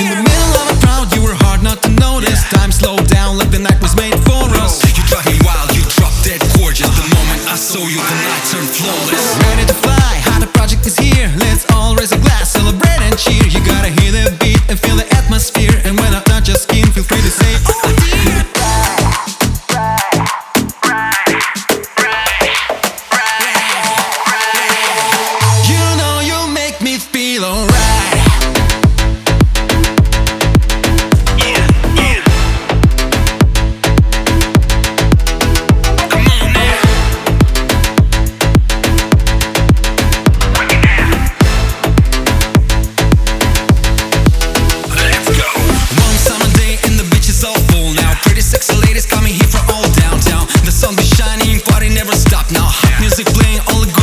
In the middle of a crowd, you were hard not to notice. Time slowed down like the night was made for us. You drive me wild, you drop dead gorgeous. The moment I saw you, the night turned flawless. Ready to fly, Arthur Project is here. Let's all raise a glass, celebrate and cheer. You gotta hear the beat and feel the atmosphere. And when I touch your skin, feel free to say, Oh dear. You know you make me feel alright. Party never stop now. Music playing, all the